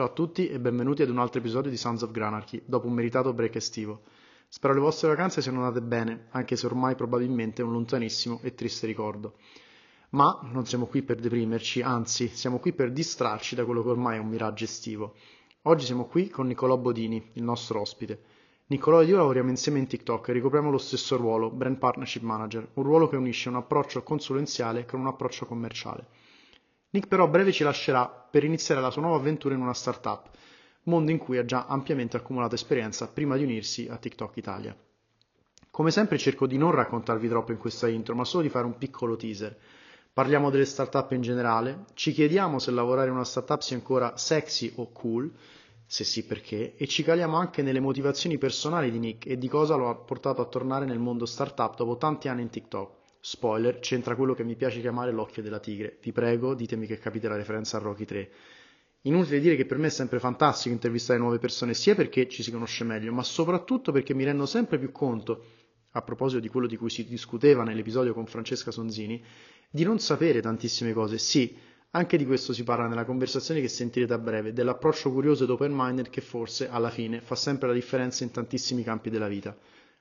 Ciao a tutti e benvenuti ad un altro episodio di Sons of Granarchy, dopo un meritato break estivo. Spero le vostre vacanze siano andate bene, anche se ormai probabilmente è un lontanissimo e triste ricordo. Ma non siamo qui per deprimerci, anzi, siamo qui per distrarci da quello che ormai è un miraggio estivo. Oggi siamo qui con Niccolò Bodini, il nostro ospite. Niccolò ed io lavoriamo insieme in TikTok e ricopriamo lo stesso ruolo, Brand Partnership Manager, un ruolo che unisce un approccio consulenziale con un approccio commerciale. Nick però a breve ci lascerà per iniziare la sua nuova avventura in una startup, mondo in cui ha già ampiamente accumulato esperienza prima di unirsi a TikTok Italia. Come sempre cerco di non raccontarvi troppo in questa intro, ma solo di fare un piccolo teaser. Parliamo delle startup in generale, ci chiediamo se lavorare in una startup sia ancora sexy o cool, se sì perché, e ci caliamo anche nelle motivazioni personali di Nick e di cosa lo ha portato a tornare nel mondo startup dopo tanti anni in TikTok. Spoiler, c'entra quello che mi piace chiamare l'occhio della tigre. Vi prego, ditemi che capite la referenza a Rocky 3. Inutile dire che per me è sempre fantastico intervistare nuove persone, sia perché ci si conosce meglio, ma soprattutto perché mi rendo sempre più conto, a proposito di quello di cui si discuteva nell'episodio con Francesca Sonzini, di non sapere tantissime cose. Sì, anche di questo si parla nella conversazione che sentirete a breve, dell'approccio curioso ed open-minded che forse, alla fine, fa sempre la differenza in tantissimi campi della vita.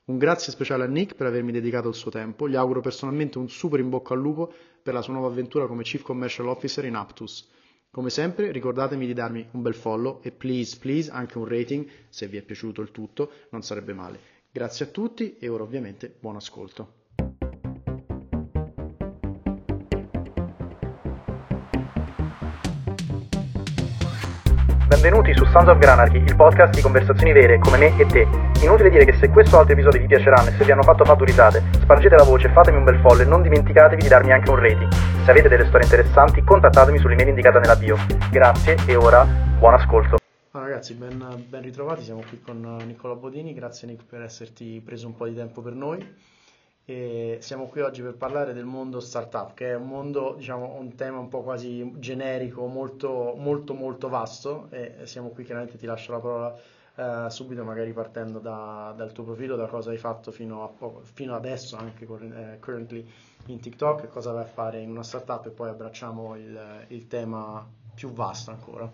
Un grazie speciale a Nick per avermi dedicato il suo tempo, gli auguro personalmente un super in bocca al lupo per la sua nuova avventura come Chief Commercial Officer in Aptus. Come sempre ricordatemi di darmi un bel follow e please please anche un rating se vi è piaciuto il tutto, non sarebbe male. Grazie a tutti e ora ovviamente buon ascolto. Benvenuti su Sons of Granarchy, il podcast di conversazioni vere come me e te. Inutile dire che se questo o altri episodi vi piaceranno e se vi hanno fatto fatti risate, spargete la voce, fatemi un bel follow e non dimenticatevi di darmi anche un rating. Se avete delle storie interessanti, contattatemi sull'email indicata nella bio. Grazie e ora buon ascolto. Ah, ragazzi, ben, ben ritrovati, siamo qui con Nicola Bodini, grazie Nick per esserti preso un po' di tempo per noi. E siamo qui oggi per parlare del mondo startup, che è un mondo, diciamo, un tema un po' quasi generico, molto, molto, molto vasto. E siamo qui, chiaramente ti lascio la parola eh, subito, magari partendo da, dal tuo profilo, da cosa hai fatto fino, poco, fino adesso, anche eh, currently in TikTok, cosa vai a fare in una startup e poi abbracciamo il, il tema più vasto ancora.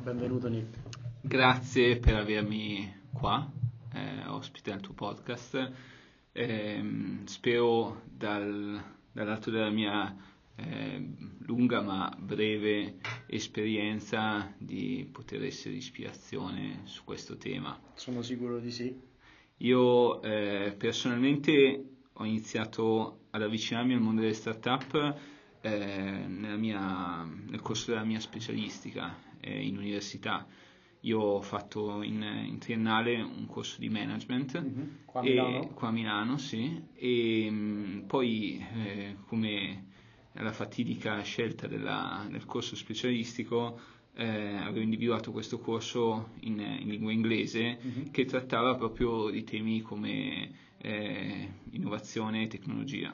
Benvenuto Nick. Grazie per avermi qua, eh, ospite al tuo podcast eh, spero dal, dall'alto della mia eh, lunga ma breve esperienza di poter essere ispirazione su questo tema. Sono sicuro di sì. Io eh, personalmente ho iniziato ad avvicinarmi al mondo delle startup eh, mia, nel corso della mia specialistica eh, in università io ho fatto in, in triennale un corso di management mm-hmm. qua, a Milano? qua a Milano, sì, e mh, mm, poi eh, come la fatidica scelta della, del corso specialistico eh, avevo individuato questo corso in, in lingua inglese mm-hmm. che trattava proprio di temi come eh, innovazione e tecnologia.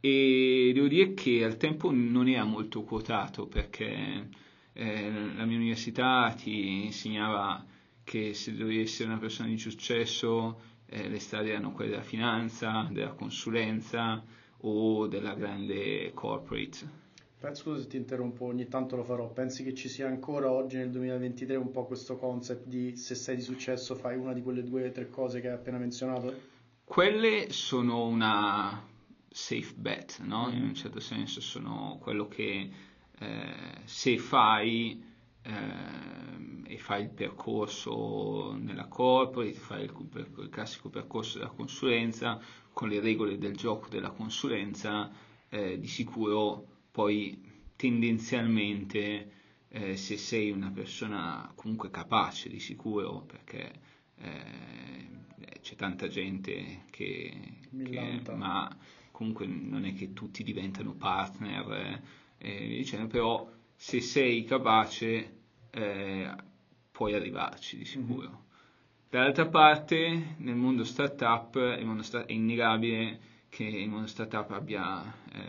E devo dire che al tempo non era molto quotato perché eh, la mia università ti insegnava che se dovevi essere una persona di successo eh, le strade erano quelle della finanza, della consulenza o della grande corporate. Scusa se ti interrompo, ogni tanto lo farò. Pensi che ci sia ancora oggi nel 2023 un po' questo concept di se sei di successo fai una di quelle due o tre cose che hai appena menzionato? Quelle sono una safe bet, no? In un certo senso sono quello che eh, se fai eh, e fai il percorso nella corporate, fai il, il, classico percorso della consulenza con le regole del gioco della consulenza, eh, di sicuro poi tendenzialmente eh, se sei una persona comunque capace di sicuro perché eh, c'è tanta gente che, che, ma comunque non è che tutti diventano partner eh, dicendo, però se sei capace eh, puoi arrivarci di sicuro. Mm-hmm. Dall'altra parte, nel mondo startup mondo sta- è innegabile che il mondo startup abbia eh,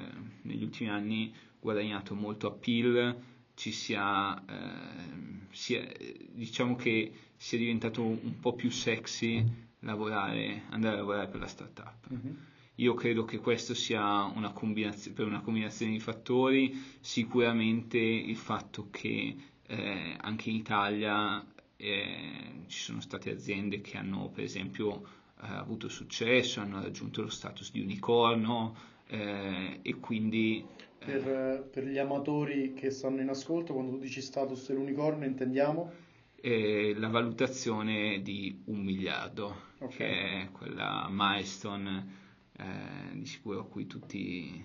negli ultimi anni guadagnato molto appeal, ci sia, eh, sia, diciamo che sia diventato un po' più sexy lavorare, andare a lavorare per la startup. Mm-hmm. Io credo che questo sia una combinazione, per una combinazione di fattori, sicuramente il fatto che eh, anche in Italia eh, ci sono state aziende che hanno per esempio eh, avuto successo, hanno raggiunto lo status di unicorno eh, e quindi... Eh, per, per, gli amatori che stanno in ascolto, quando tu dici status dell'unicorno intendiamo? la valutazione di un miliardo, okay. che è quella milestone eh, di sicuro a cui tutti,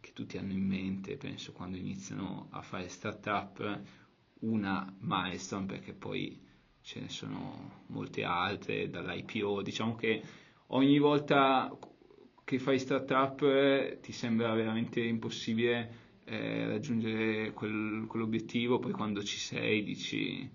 che tutti hanno in mente, penso, quando iniziano a fare startup, una milestone, perché poi ce ne sono molte altre, dall'IPO, diciamo che ogni volta che fai startup eh, ti sembra veramente impossibile eh, raggiungere quel, quell'obiettivo, poi quando ci sei dici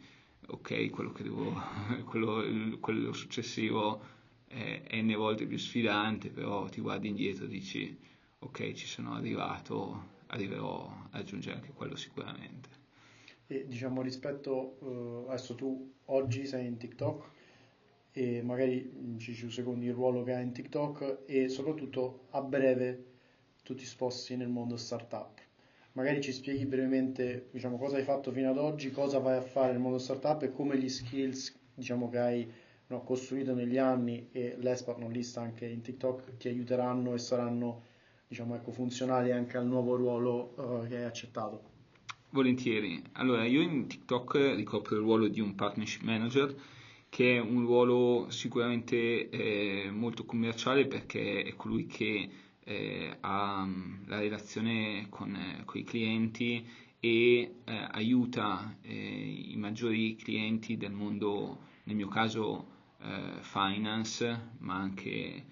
ok, quello, che devo, quello, quello successivo è n volte più sfidante, però ti guardi indietro e dici ok, ci sono arrivato, arriverò a raggiungere anche quello sicuramente. E diciamo rispetto, uh, adesso tu oggi sei in TikTok e magari ci ci secondi il ruolo che hai in TikTok e soprattutto a breve tu ti sposti nel mondo startup. Magari ci spieghi brevemente diciamo, cosa hai fatto fino ad oggi, cosa vai a fare nel mondo startup e come gli skills diciamo, che hai no, costruito negli anni e l'ESPAT non lista anche in TikTok ti aiuteranno e saranno diciamo, ecco, funzionali anche al nuovo ruolo uh, che hai accettato. Volentieri. Allora, io in TikTok ricopro il ruolo di un partnership manager, che è un ruolo sicuramente eh, molto commerciale perché è colui che eh, ha mm, la relazione con, eh, con, i clienti e eh, aiuta eh, i maggiori clienti del mondo, nel mio caso eh, finance, ma anche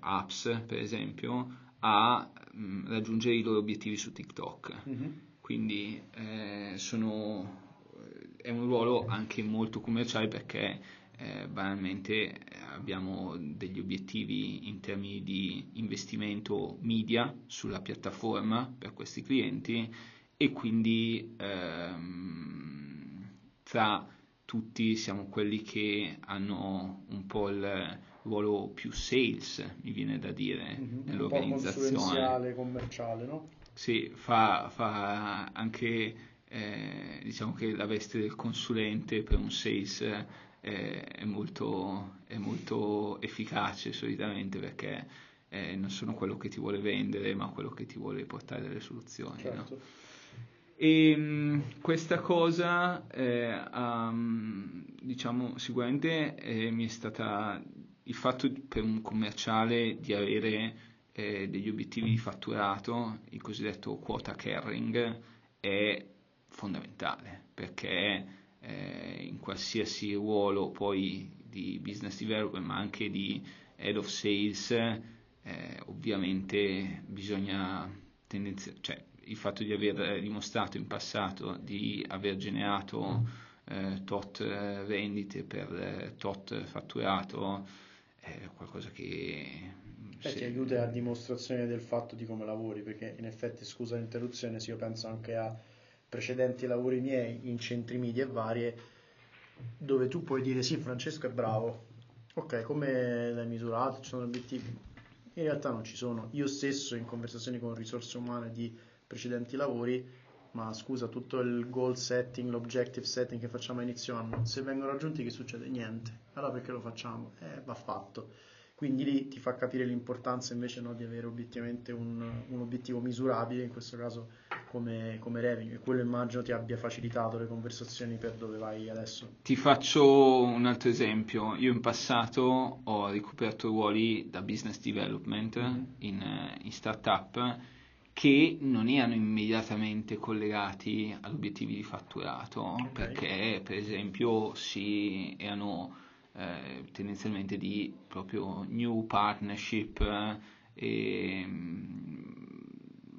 apps per esempio, a mh, mm, raggiungere i loro obiettivi su TikTok. Mm-hmm quindi eh, sono, è un ruolo anche molto commerciale perché eh, banalmente abbiamo degli obiettivi in termini di investimento media sulla piattaforma per questi clienti e quindi ehm, tra tutti siamo quelli che hanno un po' il ruolo più sales, mi viene da dire, mm-hmm, nell'organizzazione. Un po' commerciale, no? Sì, fa, fa anche, eh, diciamo che la veste del consulente per un sales eh, è, molto, è, molto, efficace solitamente perché eh, non sono quello che ti vuole vendere, ma quello che ti vuole portare delle soluzioni. Certo. No? E mh, questa cosa, um, diciamo, sicuramente eh, mi è stata il fatto per un commerciale di avere eh, degli obiettivi di fatturato, il cosiddetto quota carrying, è fondamentale perché eh, in qualsiasi ruolo poi di business development ma anche di head of sales eh, ovviamente bisogna tendenzi- cioè il fatto di aver dimostrato in passato di aver generato eh, tot vendite per eh, tot fatturato è qualcosa che Beh, ti aiuta a dimostrazione del fatto di come lavori, perché in effetti, scusa l'interruzione, se io penso anche a precedenti lavori miei in centri media e varie, dove tu puoi dire sì, Francesco è bravo, ok, come l'hai misurato, ci sono obiettivi? In realtà non ci sono. Io stesso in conversazioni con risorse umane di precedenti lavori, ma scusa, tutto il goal setting, l'objective setting che facciamo a inizio anno, se vengono raggiunti che succede? Niente. Allora perché lo facciamo? Eh, va fatto quindi lì ti fa capire l'importanza invece no, di avere obiettivamente un, un, obiettivo misurabile, in questo caso come, come revenue, e quello immagino ti abbia facilitato le conversazioni per dove vai adesso. Ti faccio un altro esempio, io in passato ho ricoperto ruoli da business development mm-hmm. in, in startup che non erano immediatamente collegati ad obiettivi di fatturato, okay. perché per esempio si erano eh, tendenzialmente di proprio new partnership eh, e mm,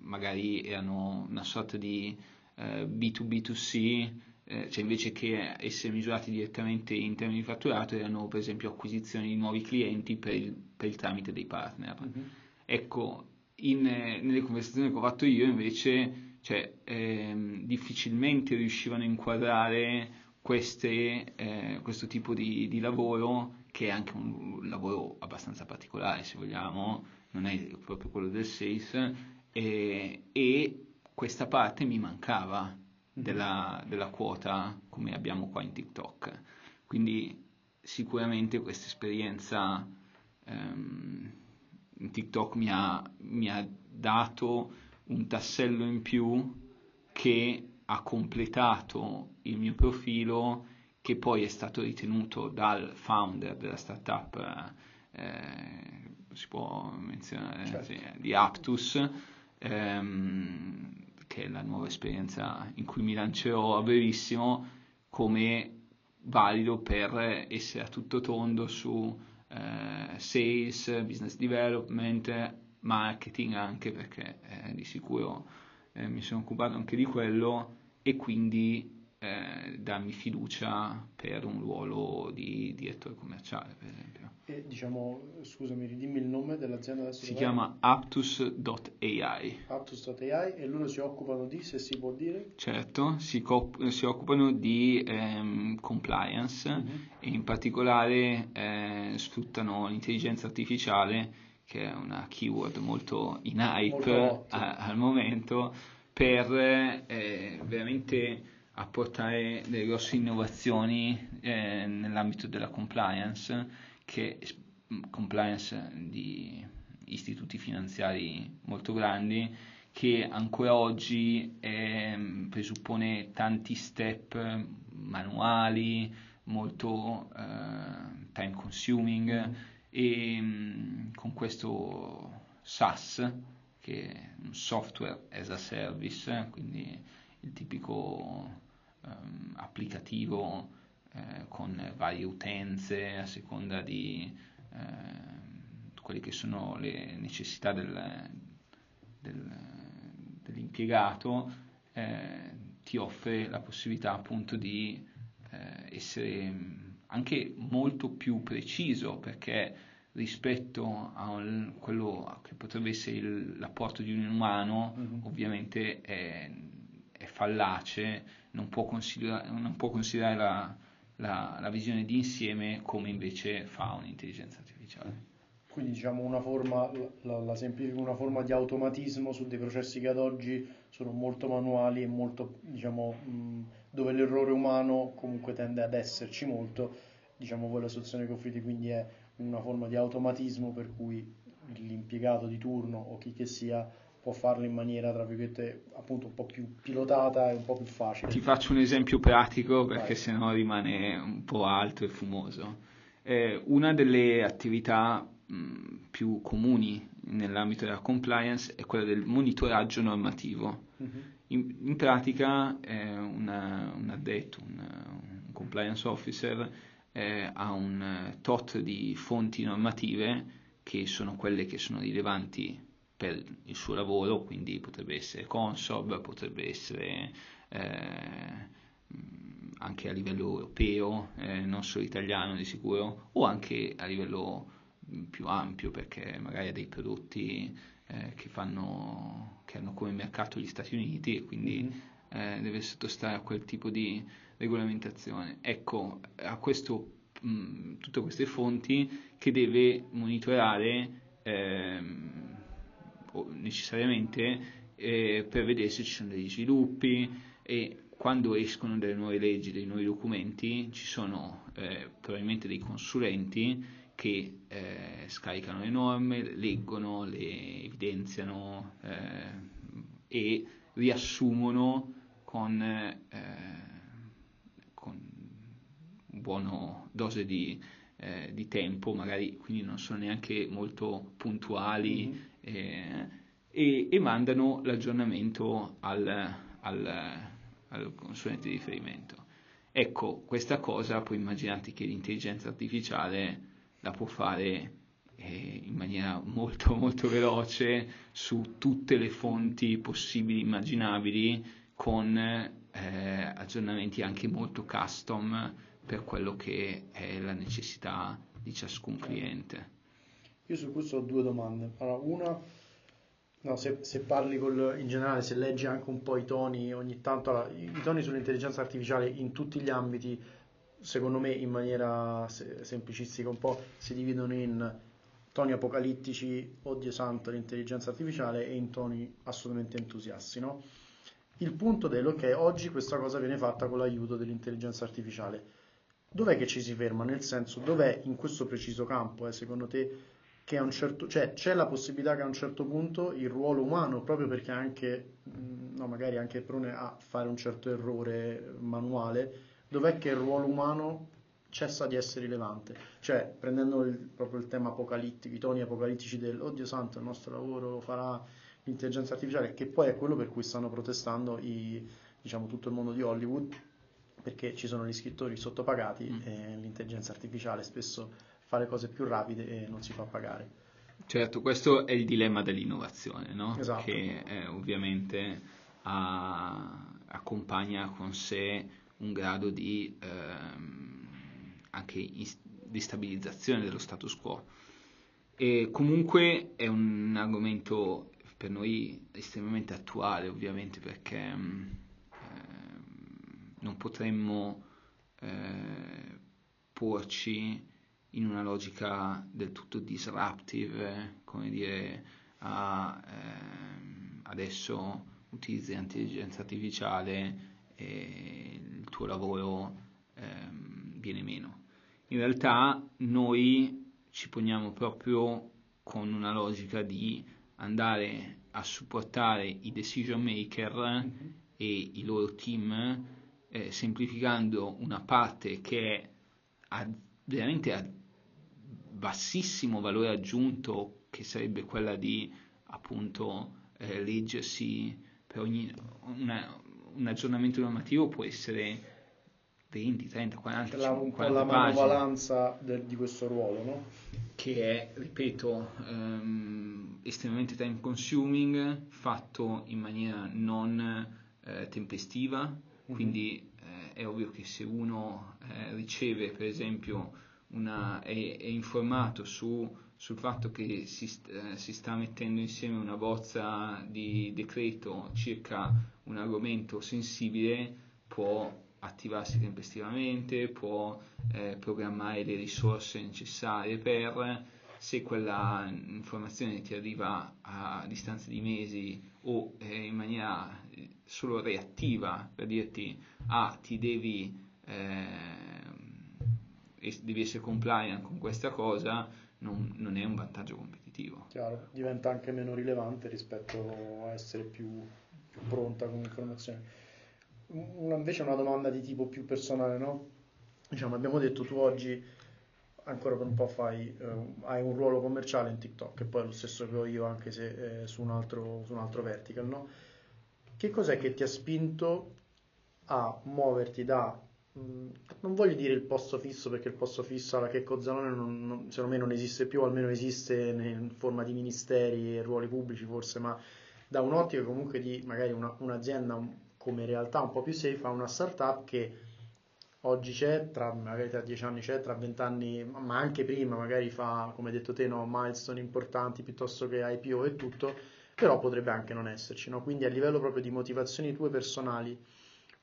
magari erano una sorta di eh, B2B2C, eh, cioè invece che essere misurati direttamente in termini di fatturato erano per esempio acquisizioni di nuovi clienti per il, per il tramite dei partner. Mm-hmm. Ecco, in, nelle conversazioni che ho fatto io invece cioè, ehm, difficilmente riuscivano a inquadrare queste, eh, questo tipo di, di, lavoro, che è anche un lavoro abbastanza particolare, se vogliamo, non è proprio quello del sales, e, e questa parte mi mancava della, della quota come abbiamo qua in TikTok. Quindi sicuramente questa esperienza in TikTok mi ha, mi ha dato un tassello in più che ha completato il mio profilo che poi è stato ritenuto dal founder della startup eh, si può menzionare certo. sì, di Aptus ehm, che è la nuova esperienza in cui mi lancerò a brevissimo come valido per essere a tutto tondo su eh, sales, business development, marketing anche perché eh, di sicuro eh, mi sono occupato anche di quello e quindi darmi fiducia per un ruolo di direttore commerciale, per esempio. E diciamo, scusami, ridimmi il nome dell'azienda adesso. Si chiama Aptus.ai. Aptus.ai e loro si occupano di, se si può dire? Certo, si, cop- si occupano di ehm, compliance mm-hmm. e in particolare eh, sfruttano l'intelligenza artificiale che è una keyword molto in hype molto a- al momento per eh, veramente apportare delle grosse innovazioni eh, nell'ambito della compliance, che compliance di istituti finanziari molto grandi, che ancora oggi eh, presuppone tanti step manuali, molto eh, time consuming mm. e con questo SaaS, che è un software as a service, quindi il tipico um, applicativo eh, con varie utenze a seconda di eh, quelle che sono le necessità del, del, dell'impiegato, eh, ti offre la possibilità appunto di eh, essere anche molto più preciso perché rispetto a quello che potrebbe essere il, l'apporto di un umano, mm-hmm. ovviamente è fallace, non può, considera- non può considerare la, la, la, visione di insieme come invece fa un'intelligenza artificiale. Quindi diciamo una forma, la, la una forma di automatismo su dei processi che ad oggi sono molto manuali e molto, diciamo, mh, dove l'errore umano comunque tende ad esserci molto, diciamo voi la soluzione che offrite quindi è una forma di automatismo per cui l'impiegato di turno o chi che sia può farlo in maniera, tra virgolette, appunto un po' più pilotata e un po' più facile. Ti faccio un esempio pratico perché sennò rimane un po' alto e fumoso. Eh, una delle attività mh, più comuni nell'ambito della compliance è quella del monitoraggio normativo. Mm-hmm. In, in, pratica eh, una, un addetto, un, un compliance officer eh, ha un tot di fonti normative che sono quelle che sono rilevanti per il suo lavoro, quindi potrebbe essere Consob, potrebbe essere eh, anche a livello europeo, eh, non solo italiano di sicuro, o anche a livello più ampio perché magari ha dei prodotti eh, che, fanno, che hanno come mercato gli Stati Uniti e quindi mm-hmm. deve sottostare a quel tipo di regolamentazione. Ecco, ha questo, mh, tutte queste fonti che deve monitorare ehm, necessariamente eh, per vedere se ci sono degli sviluppi e quando escono delle nuove leggi, dei nuovi documenti, ci sono eh, probabilmente dei consulenti che eh, scaricano le norme, leggono, le evidenziano eh, e riassumono con, eh, con buona dose di, eh, di, tempo, magari quindi non sono neanche molto puntuali. Mm-hmm eh, e, e, mandano l'aggiornamento al, al, al consulente di riferimento. Ecco, questa cosa puoi immaginarti che l'intelligenza artificiale la può fare eh, in maniera molto molto veloce su tutte le fonti possibili immaginabili con eh, aggiornamenti anche molto custom per quello che è la necessità di ciascun cliente. Io su questo ho due domande. Allora, una, no, se, se, parli col, in generale, se leggi anche un po' i toni, ogni tanto, allora, i, i toni sull'intelligenza artificiale in tutti gli ambiti, secondo me in maniera se, semplicistica un po', si dividono in toni apocalittici, oddio santo l'intelligenza artificiale, e in toni assolutamente entusiasti, no? il punto dell'ok, oggi questa cosa viene fatta con l'aiuto dell'intelligenza artificiale. Dov'è che ci si ferma? Nel senso, dov'è in questo preciso campo, eh, secondo te, che a un certo, cioè c'è la possibilità che a un certo punto il ruolo umano, proprio perché anche, no, magari anche prone a fare un certo errore manuale, dov'è che il ruolo umano cessa di essere rilevante? Cioè, prendendo il, proprio il tema apocalittico, i toni apocalittici del, oddio santo, il nostro lavoro farà l'intelligenza artificiale, che poi è quello per cui stanno protestando i, diciamo, tutto il mondo di Hollywood, perché ci sono gli scrittori sottopagati mm. e l'intelligenza artificiale spesso fa le cose più rapide e non si fa pagare. Certo, questo è il dilemma dell'innovazione, no? esatto. che eh, ovviamente ha, accompagna con sé un grado di, ehm, anche di stabilizzazione dello status quo. E comunque è un argomento per noi estremamente attuale ovviamente perché eh, non potremmo eh, porci in una logica del tutto disruptive, come dire, a, eh, adesso utilizzi l'intelligenza artificiale e il tuo lavoro ehm, viene meno. In realtà noi ci poniamo proprio con una logica di andare a supportare i decision maker mm-hmm. e i loro team eh, semplificando una parte che ha veramente bassissimo valore aggiunto che sarebbe quella di appunto eh, leggersi per ogni una, un aggiornamento normativo può essere 20, 30, 40, la, 50 la manovalanza di questo ruolo, no? Che è, ripeto, um, estremamente time consuming, fatto in maniera non eh, tempestiva, mm-hmm. quindi eh, è ovvio che se uno eh, riceve, per esempio, una, è, è informato su, sul fatto che si, eh, si, sta mettendo insieme una bozza di decreto circa un argomento sensibile, può attivarsi tempestivamente, può eh, programmare le risorse necessarie per, se quella informazione ti arriva a distanza di mesi o eh, in maniera solo reattiva per dirti ah ti devi, eh, devi essere compliant con questa cosa, non, non, è un vantaggio competitivo. Chiaro, diventa anche meno rilevante rispetto a essere più, più pronta con l'informazione una, invece una domanda di tipo più personale, no? Diciamo, abbiamo detto tu oggi ancora per un po' fai, eh, hai un ruolo commerciale in TikTok e poi è lo stesso che ho io anche se eh, su, un altro, su un altro vertical, no? Che cos'è che ti ha spinto a muoverti da, non voglio dire il posto fisso perché il posto fisso alla Checco Zanone non, non, secondo me non esiste più, almeno esiste in forma di ministeri e ruoli pubblici forse, ma da un'ottica comunque di magari una, un'azienda un, come realtà un po' più safe a una startup che oggi c'è, tra, magari tra 10 anni c'è, tra 20 anni, ma anche prima magari fa, come hai detto te, no, milestone importanti piuttosto che IPO e tutto, però potrebbe anche non esserci. No? Quindi a livello proprio di motivazioni tue personali,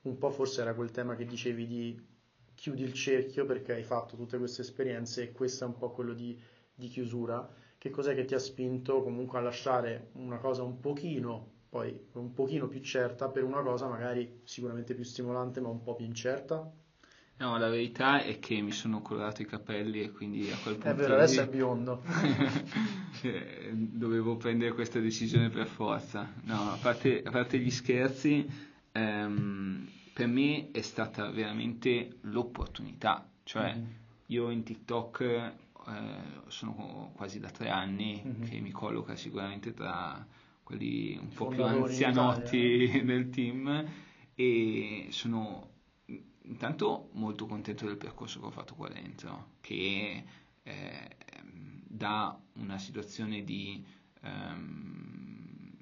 un po' forse era quel tema che dicevi di chiudi il cerchio perché hai fatto tutte queste esperienze e questo è un po' quello di, di chiusura. Che cos'è che ti ha spinto comunque a lasciare una cosa un pochino poi un pochino più certa per una cosa magari sicuramente più stimolante ma un po' più incerta? No, la verità è che mi sono colorato i capelli e quindi a quel punto... È vero, adesso è biondo. Eh, dovevo prendere questa decisione per forza. No, a parte, a parte gli scherzi, ehm, per me è stata veramente l'opportunità. Cioè, mm-hmm. io in TikTok eh, sono quasi da tre anni mm-hmm. che mi colloca sicuramente tra quelli un po' più anzianotti del team e sono intanto molto contento del percorso che ho fatto qua dentro che eh, da una situazione di ehm,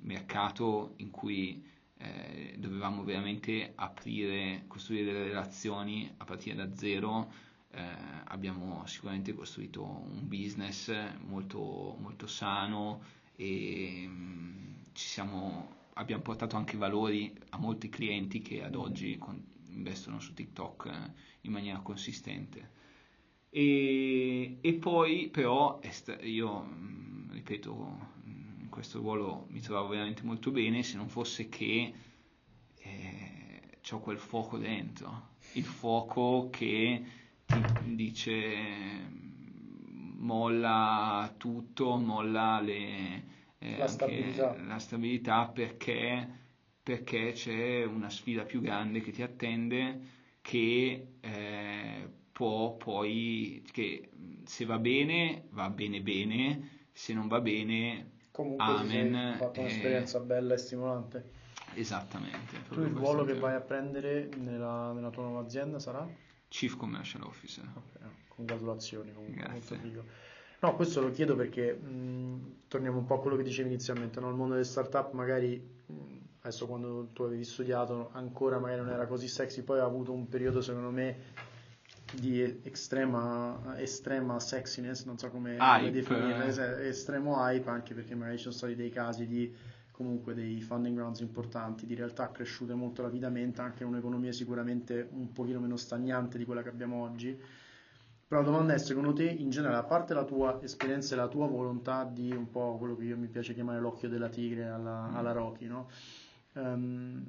mercato in cui eh, dovevamo veramente aprire, costruire delle relazioni a partire da zero eh, abbiamo sicuramente costruito un business molto, molto sano e mm, siamo, abbiamo portato anche valori a molti clienti che ad oggi con, investono su TikTok eh, in maniera consistente. E, e poi però sta, io mm, ripeto in questo ruolo mi trovo veramente molto bene se non fosse che eh, ho quel fuoco dentro, il fuoco che ti dice molla tutto, molla le, eh, la, stabilità. la, stabilità. perché, perché c'è una sfida più grande che ti attende che eh, può poi, che se va bene, va bene bene, se non va bene, Comunque amen. Hai fatto un'esperienza eh, bella e stimolante. Esattamente. Tu il ruolo che vai a prendere nella, nella, tua nuova azienda sarà? Chief Commercial Officer. Okay, congratulazioni, comunque, Grazie. molto figo. No, questo lo chiedo perché mh, torniamo un po' a quello che dicevi inizialmente, no? il mondo delle startup magari, adesso quando tu avevi studiato ancora magari non era così sexy, poi ha avuto un periodo secondo me di estrema, estrema sexiness, non so come, definire, estremo hype anche perché magari ci sono stati dei casi di comunque dei funding rounds importanti, di realtà cresciute molto rapidamente, anche in un'economia sicuramente un pochino meno stagnante di quella che abbiamo oggi. Però la domanda è, secondo te, in generale, a parte la tua esperienza e la tua volontà di un po' quello che io mi piace chiamare l'occhio della tigre alla, alla Rocky, no? Um,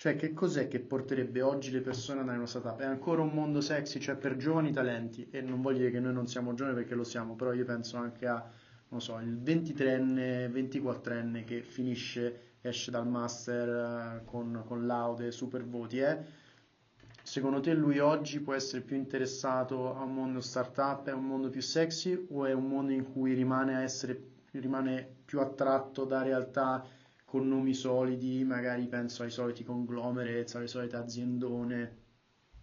cioè, che cos'è che porterebbe oggi le persone ad andare in una startup? È ancora un mondo sexy, cioè per giovani talenti, e non voglio dire che noi non siamo giovani perché lo siamo, però io penso anche a, non so, il 23enne, 24enne che finisce, esce dal master uh, con, con laude, super voti, eh? Secondo te lui oggi può essere più interessato a un mondo startup, è un mondo più sexy o è un mondo in cui rimane, essere, rimane più attratto da realtà con nomi solidi, magari penso ai soliti conglomerates, alle solite aziendone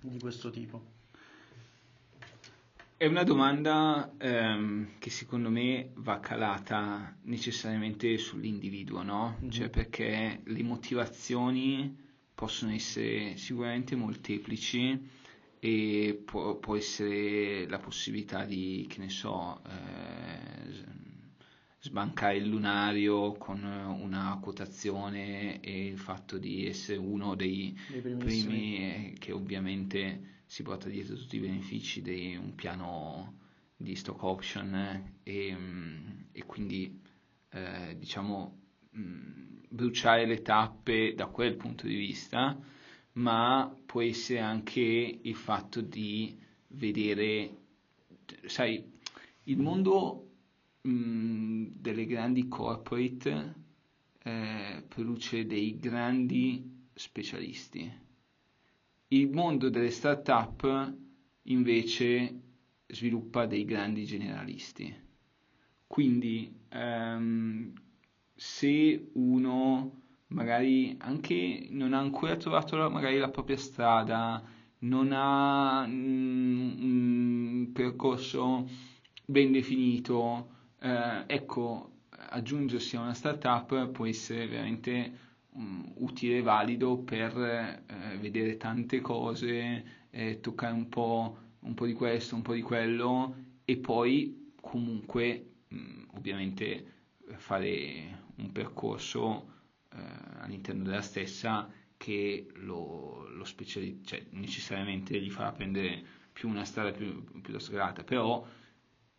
di questo tipo? È una domanda ehm, che secondo me va calata necessariamente sull'individuo, no? Mm-hmm. Cioè perché le motivazioni possono essere sicuramente molteplici e può, può essere la possibilità di, che ne so, eh, sbancare il lunario con una quotazione e il fatto di essere uno dei primi eh, che ovviamente si porta dietro tutti i benefici di un piano di stock option e, e quindi eh, diciamo mh, bruciare le tappe da quel punto di vista ma può essere anche il fatto di vedere sai il mondo delle grandi corporate eh, produce dei grandi specialisti. Il mondo delle start-up invece sviluppa dei grandi generalisti. Quindi ehm, se uno magari anche non ha ancora trovato magari la propria strada, non ha un percorso ben definito, eh, ecco, aggiungersi a una startup può essere veramente um, utile e valido per eh, vedere tante cose, eh, toccare un po', un po' di questo, un po' di quello e poi comunque mh, mm, ovviamente fare un percorso eh, all'interno della stessa che lo, lo speciali- cioè, necessariamente gli farà prendere più una strada più, piuttosto grata, però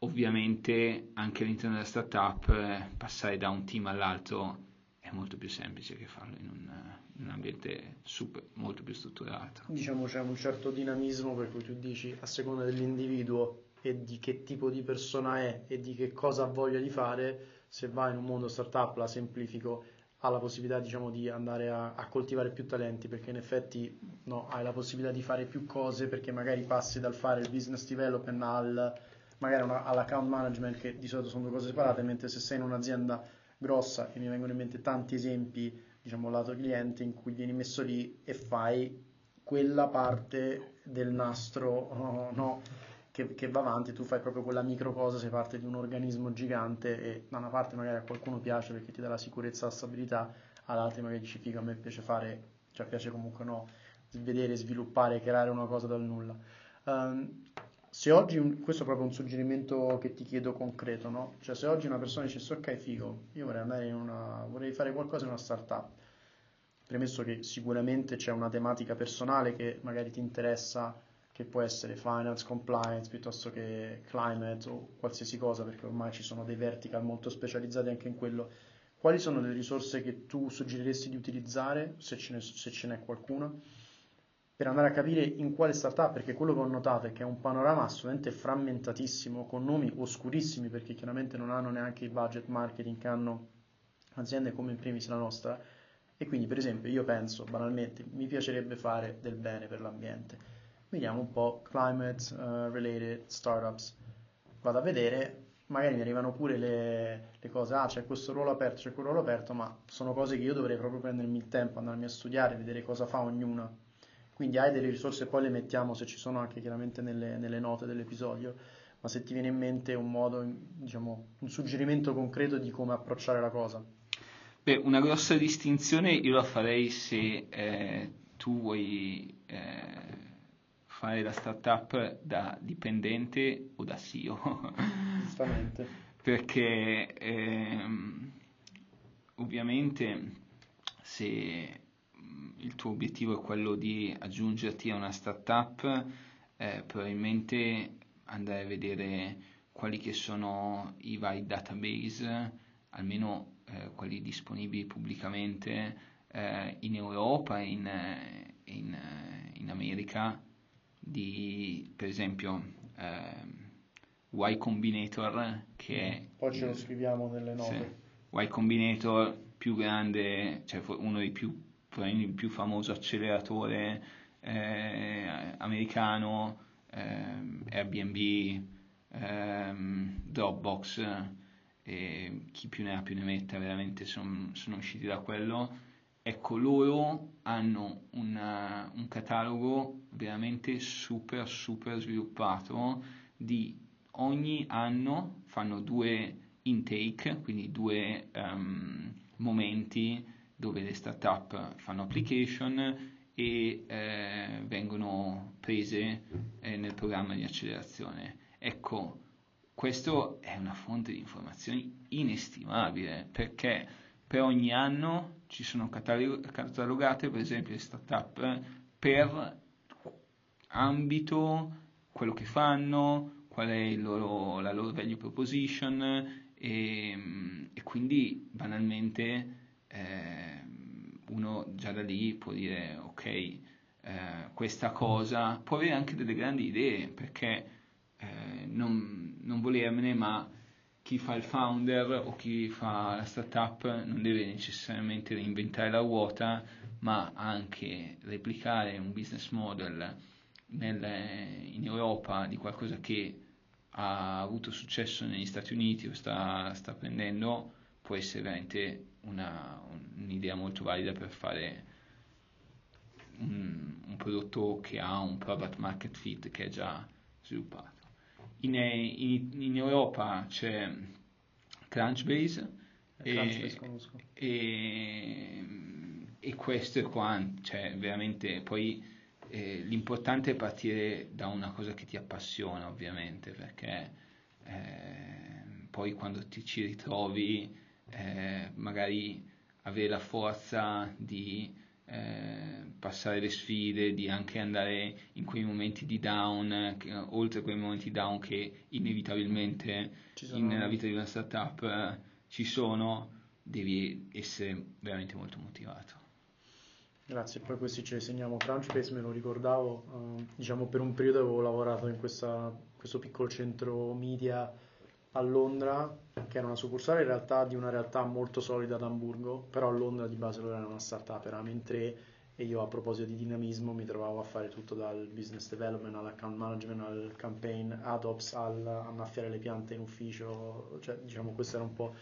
Ovviamente anche all'interno della startup eh, passare da un team all'altro è molto più semplice che farlo in un, in un ambiente super, molto più strutturato. Diciamo c'è un certo dinamismo per cui tu dici a seconda dell'individuo e di che tipo di persona è e di che cosa ha voglia di fare, se va in un mondo startup, la semplifico, ha la possibilità diciamo, di andare a, a, coltivare più talenti perché in effetti no, hai la possibilità di fare più cose perché magari passi dal fare il business development al magari una, all'account management che di solito sono due cose separate, mentre se sei in un'azienda grossa, e mi vengono in mente tanti esempi, diciamo, lato cliente, in cui vieni messo lì e fai quella parte del nastro no, no, che, che, va avanti, tu fai proprio quella micro cosa, sei parte di un organismo gigante e da una parte magari a qualcuno piace perché ti dà la sicurezza e la stabilità, all'altro magari dici figa, a me piace fare, cioè piace comunque no, vedere, sviluppare, creare una cosa dal nulla. Um, se oggi, questo è proprio un suggerimento che ti chiedo concreto, no? Cioè se oggi una persona dicesse ok figo, io vorrei andare in una, vorrei fare qualcosa in una startup, premesso che sicuramente c'è una tematica personale che magari ti interessa, che può essere finance, compliance, piuttosto che climate o qualsiasi cosa, perché ormai ci sono dei vertical molto specializzati anche in quello, quali sono le risorse che tu suggeriresti di utilizzare, se ce n'è, se ce n'è qualcuna, per andare a capire in quale startup, perché quello che ho notato è che è un panorama assolutamente frammentatissimo, con nomi oscurissimi, perché chiaramente non hanno neanche il budget marketing che hanno aziende come in primis la nostra, e quindi per esempio io penso banalmente, mi piacerebbe fare del bene per l'ambiente. Vediamo un po' climate uh, related startups. Vado a vedere, magari mi arrivano pure le, le, cose, ah c'è questo ruolo aperto, c'è quel ruolo aperto, ma sono cose che io dovrei proprio prendermi il tempo, andarmi a studiare, vedere cosa fa ognuna. Quindi hai delle risorse, poi le mettiamo se ci sono anche chiaramente nelle, nelle note dell'episodio, ma se ti viene in mente un modo, diciamo, un suggerimento concreto di come approcciare la cosa. Beh, una grossa distinzione io la farei se eh, tu vuoi eh, fare la startup da dipendente o da CEO. Giustamente. Perché ehm, ovviamente se il tuo obiettivo è quello di aggiungerti a una startup, eh, probabilmente andrai a vedere quali che sono i vari database, almeno eh, quelli disponibili pubblicamente eh, in Europa e in, eh, in, eh, in, America, di per esempio ehm, Y Combinator che è... Poi ce lo scriviamo nelle note. Sì, y Combinator più grande, cioè uno dei più, il più famoso acceleratore eh, americano, eh, Airbnb, eh, Dropbox, e chi più ne ha più ne metta, veramente son, sono usciti da quello. Ecco, loro hanno una, un catalogo veramente super, super sviluppato di ogni anno fanno due intake, quindi due um, momenti dove le startup fanno application e eh, vengono prese eh, nel programma di accelerazione. Ecco, questo è una fonte di informazioni inestimabile perché per ogni anno ci sono catalogate per esempio le startup per ambito, quello che fanno, qual è loro, la loro value proposition e, e quindi banalmente eh, uno già da lì può dire ok, eh, questa cosa può avere anche delle grandi idee perché eh, non, non volermene, ma chi fa il founder o chi fa la startup non deve necessariamente reinventare la ruota, ma anche replicare un business model nel, in Europa di qualcosa che ha avuto successo negli Stati Uniti o sta, sta prendendo, può essere veramente una, un'idea molto valida per fare un, un prodotto che ha un product market fit che è già sviluppato. In, in, in Europa c'è Crunchbase e, e, e, questo è quanto, cioè veramente poi eh, l'importante è partire da una cosa che ti appassiona ovviamente perché eh, poi quando ti ci ritrovi eh, magari avere la forza di eh, passare le sfide, di anche andare in quei momenti di down, che, oltre a quei momenti down che inevitabilmente sono... nella vita di una startup eh, ci sono, devi essere veramente molto motivato. Grazie, poi questi ce li segniamo. Crunchbase me lo ricordavo, uh, diciamo per un periodo avevo lavorato in questa, questo piccolo centro media a Londra, che era una succursale in realtà di una realtà molto solida ad Hamburgo, però a Londra di base loro era una startup, eravamo tre e io a proposito di dinamismo mi trovavo a fare tutto dal business development all'account management al campaign ad ops al annaffiare le piante in ufficio, cioè diciamo questo era un po'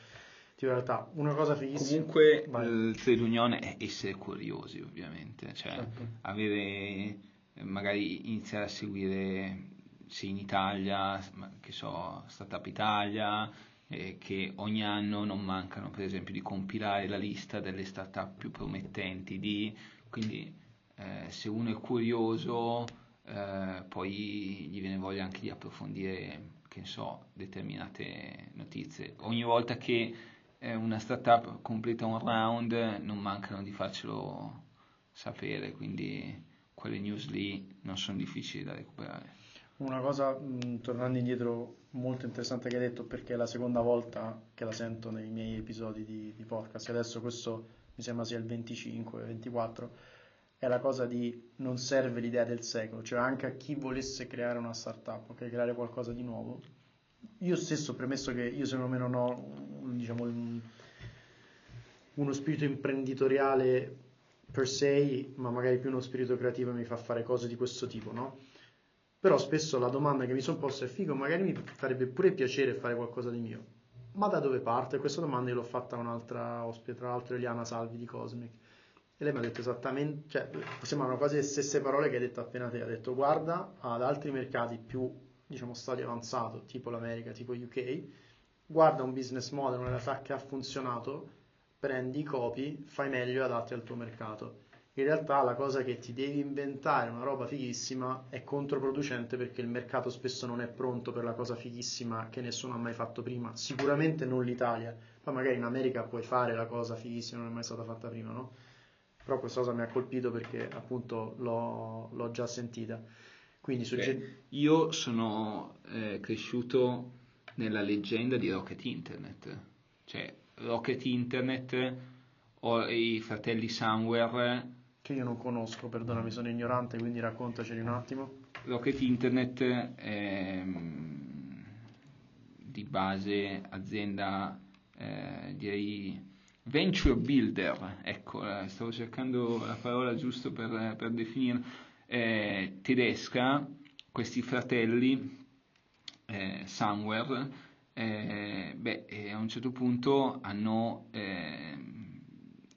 di realtà una cosa fighissima. Comunque Vai. il trade union è essere curiosi ovviamente, cioè certo. avere magari iniziare a seguire sì, in Italia, che so, Startup Italia, eh, che ogni anno non mancano per esempio di compilare la lista delle startup più promettenti, di, quindi eh, se uno è curioso eh, poi gli viene voglia anche di approfondire, che so, determinate notizie. Ogni volta che eh, una startup completa un round non mancano di farcelo sapere, quindi quelle news lì non sono difficili da recuperare. Una cosa, mh, tornando indietro, molto interessante che hai detto, perché è la seconda volta che la sento nei miei episodi di, di podcast, adesso questo mi sembra sia il 25, 24, è la cosa di non serve l'idea del secolo, cioè anche a chi volesse creare una startup, ok, creare qualcosa di nuovo. Io stesso, premesso che io secondo me non ho, diciamo, un, uno spirito imprenditoriale per sé, ma magari più uno spirito creativo mi fa fare cose di questo tipo, no? Però spesso la domanda che mi sono posta è figo, magari mi farebbe pure piacere fare qualcosa di mio. Ma da dove parte? Questa domanda l'ho fatta a un'altra ospite, tra l'altro Eliana Salvi di Cosmic. E lei mi ha detto esattamente, cioè sembrano quasi le stesse parole che hai detto appena te. Ha detto guarda ad altri mercati più, diciamo, stadio avanzato, tipo l'America, tipo UK, guarda un business model, una realtà che ha funzionato, prendi i copi, fai meglio e adatti al tuo mercato in realtà la cosa che ti devi inventare, una roba fighissima, è controproducente perché il mercato spesso non è pronto per la cosa fighissima che nessuno ha mai fatto prima. Sicuramente non l'Italia, poi magari in America puoi fare la cosa fighissima, non è mai stata fatta prima, no? Però questa cosa mi ha colpito perché appunto l'ho, l'ho già sentita. Quindi sugge- Beh, io sono eh, cresciuto nella leggenda di Rocket Internet, cioè Rocket Internet o i fratelli Somewhere che io non conosco, perdonami, sono ignorante, quindi raccontaceli un attimo. Rocket Internet è mm, di base azienda, eh, direi venture builder, ecco, eh, stavo cercando la parola giusta per, per definire, eh, tedesca, questi fratelli eh, Somewhere, eh, beh, a un certo punto hanno eh,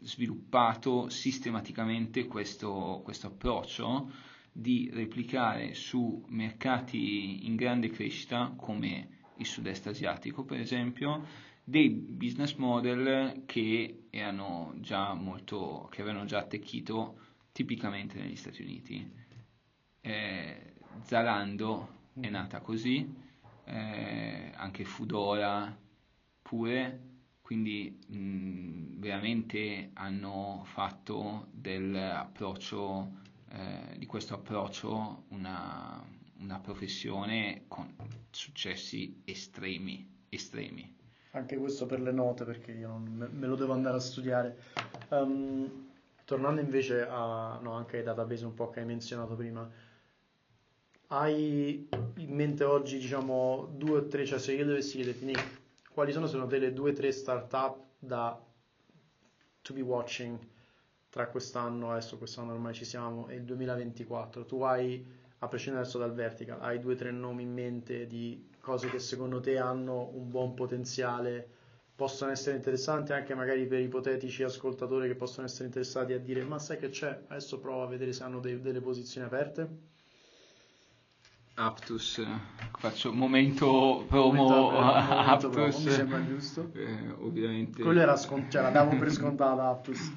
sviluppato sistematicamente questo, questo approccio di replicare su mercati in grande crescita come il sud-est asiatico per esempio dei business model che erano già molto che avevano già attecchito tipicamente negli Stati Uniti. Eh, Zalando è nata così eh, anche Fudora pure quindi mh, veramente hanno fatto eh, di questo approccio una, una, professione con successi estremi, estremi. Anche questo per le note perché io non, me, lo devo andare a studiare. Um, tornando invece a, no, anche ai database un po' che hai menzionato prima, hai in mente oggi diciamo due o tre, cioè se io dovessi Nick, quali sono secondo te le due o tre startup da to be watching tra quest'anno, adesso quest'anno ormai ci siamo, e il 2024? Tu hai, a prescindere adesso dal vertical, hai due o tre nomi in mente di cose che secondo te hanno un buon potenziale, possono essere interessanti anche magari per ipotetici ascoltatori che possono essere interessati a dire ma sai che c'è, adesso prova a vedere se hanno dei, delle posizioni aperte? Aptus, faccio momento promo Aptus. Promo, mi sembra giusto. Eh, ovviamente. Quello era scont- cioè la davo per scontata Aptus.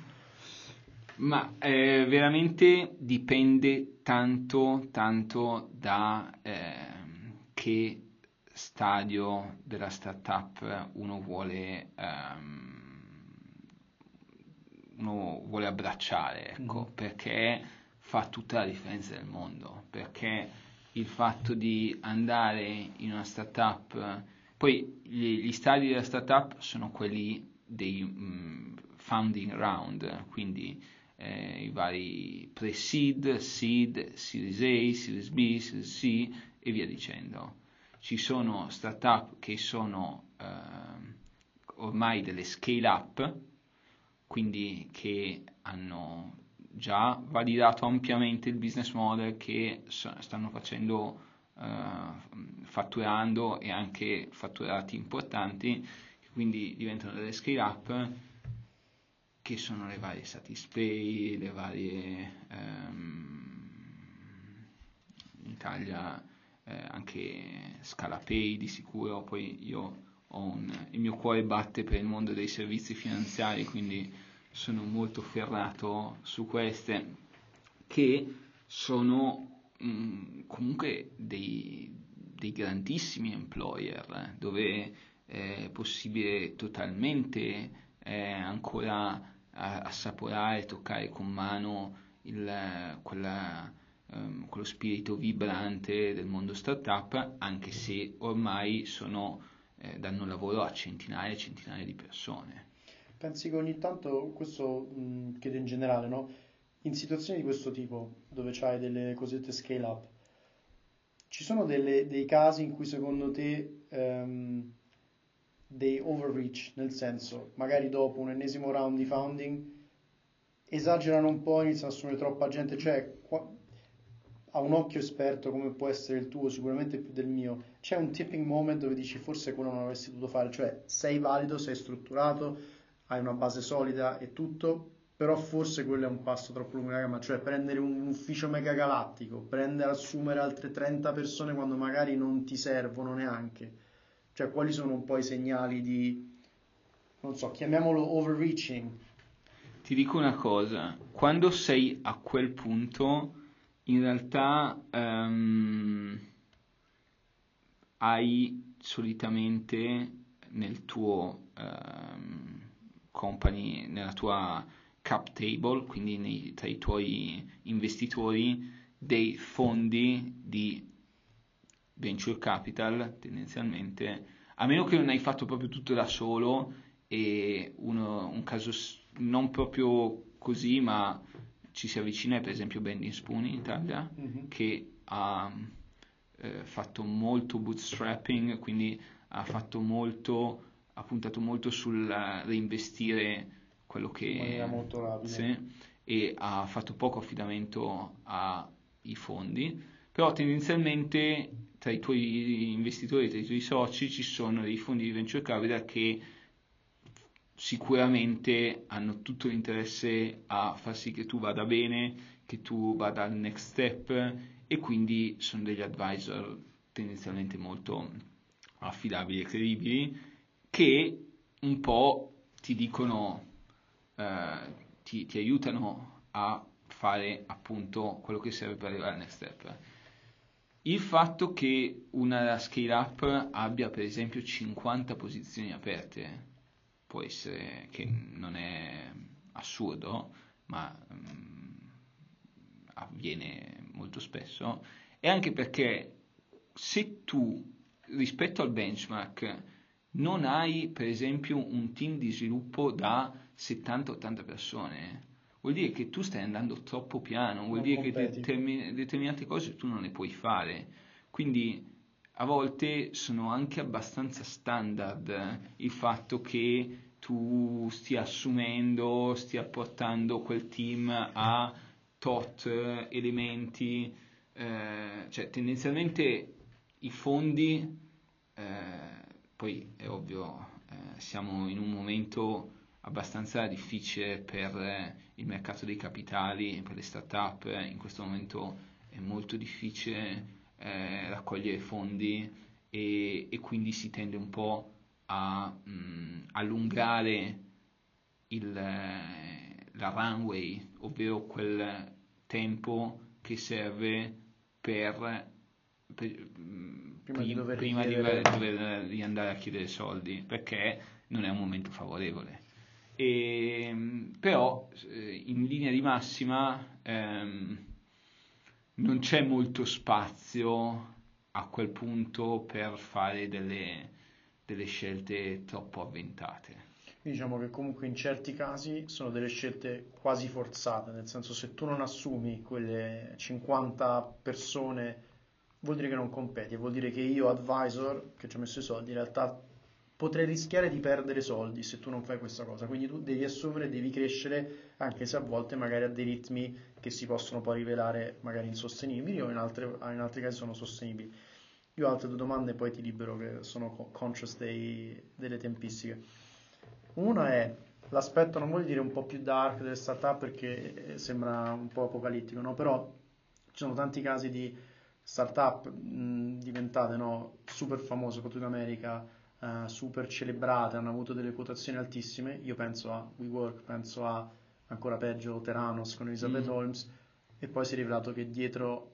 Ma eh, veramente dipende tanto, tanto da eh, che stadio della startup uno vuole, um, uno vuole abbracciare, ecco, mm. perché fa tutta la differenza del mondo, perché il fatto di andare in una startup, poi gli, gli stadi della startup sono quelli dei um, founding round, quindi eh, i vari pre-seed, seed, series A, series B, series C e via dicendo. Ci sono startup che sono eh, ormai delle scale up, quindi che hanno già validato ampiamente il business model che stanno facendo, uh, fatturando e anche fatturati importanti, quindi diventano delle scale up che sono le varie Satispay, le varie um, in Italia eh, anche Scalapay di sicuro, poi io ho un, il mio cuore batte per il mondo dei servizi finanziari, quindi sono molto ferrato su queste, che sono mh, mm, comunque dei, dei, grandissimi employer, eh, dove è possibile totalmente eh, ancora assaporare, toccare con mano il, quella, ehm, quello spirito vibrante del mondo startup, anche se ormai sono, eh, danno lavoro a centinaia e centinaia di persone. Pensi che ogni tanto, questo mh, chiedo in generale, no? In situazioni di questo tipo, dove c'hai delle cosiddette scale up, ci sono delle, dei casi in cui secondo te um, dei overreach, nel senso, magari dopo un ennesimo round di founding, esagerano un po', iniziano ad assumere troppa gente, cioè qua, a un occhio esperto come può essere il tuo, sicuramente più del mio, c'è un tipping moment dove dici forse quello non avresti dovuto fare, cioè sei valido, sei strutturato, hai una base solida e tutto, però forse quello è un passo troppo lungo gamma, cioè prendere un ufficio mega galattico, prendere, assumere altre 30 persone quando magari non ti servono neanche, cioè quali sono un po' i segnali di, non so, chiamiamolo overreaching. Ti dico una cosa, quando sei a quel punto in realtà um, hai solitamente nel tuo um, company, nella tua cap table, quindi nei, tra i tuoi investitori, dei fondi di venture capital tendenzialmente, a meno che non hai fatto proprio tutto da solo e uno, un caso non proprio così, ma ci si avvicina per esempio Bending Spoon in Italia mm-hmm. che ha eh, fatto molto bootstrapping, quindi ha fatto molto, ha puntato molto sul reinvestire quello che sì, e ha fatto poco affidamento ai fondi, però tendenzialmente tra i tuoi investitori, tra i tuoi soci ci sono dei fondi di venture capital che sicuramente hanno tutto l'interesse a far sì che tu vada bene, che tu vada al next step e quindi sono degli advisor tendenzialmente molto affidabili e credibili che un po' ti dicono, eh, ti, ti aiutano a fare appunto quello che serve per arrivare al next step. Il fatto che una scale up abbia per esempio 50 posizioni aperte può essere che non è assurdo, ma um, avviene molto spesso, e anche perché se tu rispetto al benchmark non hai per esempio un team di sviluppo da 70-80 persone, vuol dire che tu stai andando troppo piano, vuol non dire competi. che determin- determinate cose tu non le puoi fare. Quindi a volte sono anche abbastanza standard il fatto che tu stia assumendo, stia portando quel team a tot elementi, eh, cioè tendenzialmente i fondi, eh, poi è ovvio, eh, siamo in un momento abbastanza difficile per il mercato dei capitali, per le start-up, in questo momento è molto difficile eh, raccogliere fondi e, e, quindi si tende un po' a mh, mm, allungare il, la runway, ovvero quel tempo che serve per, per mm, prima, di, dover, prima di, dover, di, andare a chiedere soldi, perché non è un momento favorevole. E, però eh, in linea di massima ehm, non c'è molto spazio a quel punto per fare delle, delle scelte troppo avventate. Diciamo che comunque in certi casi sono delle scelte quasi forzate, nel senso se tu non assumi quelle 50 persone vuol dire che non competi, vuol dire che io advisor che ci ho messo i soldi in realtà potrei rischiare di perdere soldi se tu non fai questa cosa, quindi tu devi assumere, devi crescere anche se a volte magari a dei ritmi che si possono poi rivelare magari insostenibili o in, altre, in altri casi sono sostenibili. Io ho altre due domande e poi ti libero che sono conscious dei, delle tempistiche. Una è l'aspetto, non voglio dire un po' più dark delle startup perché sembra un po' apocalittico, no? però ci sono tanti casi di startup mh, diventate no? super famose, soprattutto in America, uh, super celebrate, hanno avuto delle quotazioni altissime. Io penso a WeWork, penso a ancora peggio Teranos con Elizabeth mm. Holmes e poi si è rivelato che dietro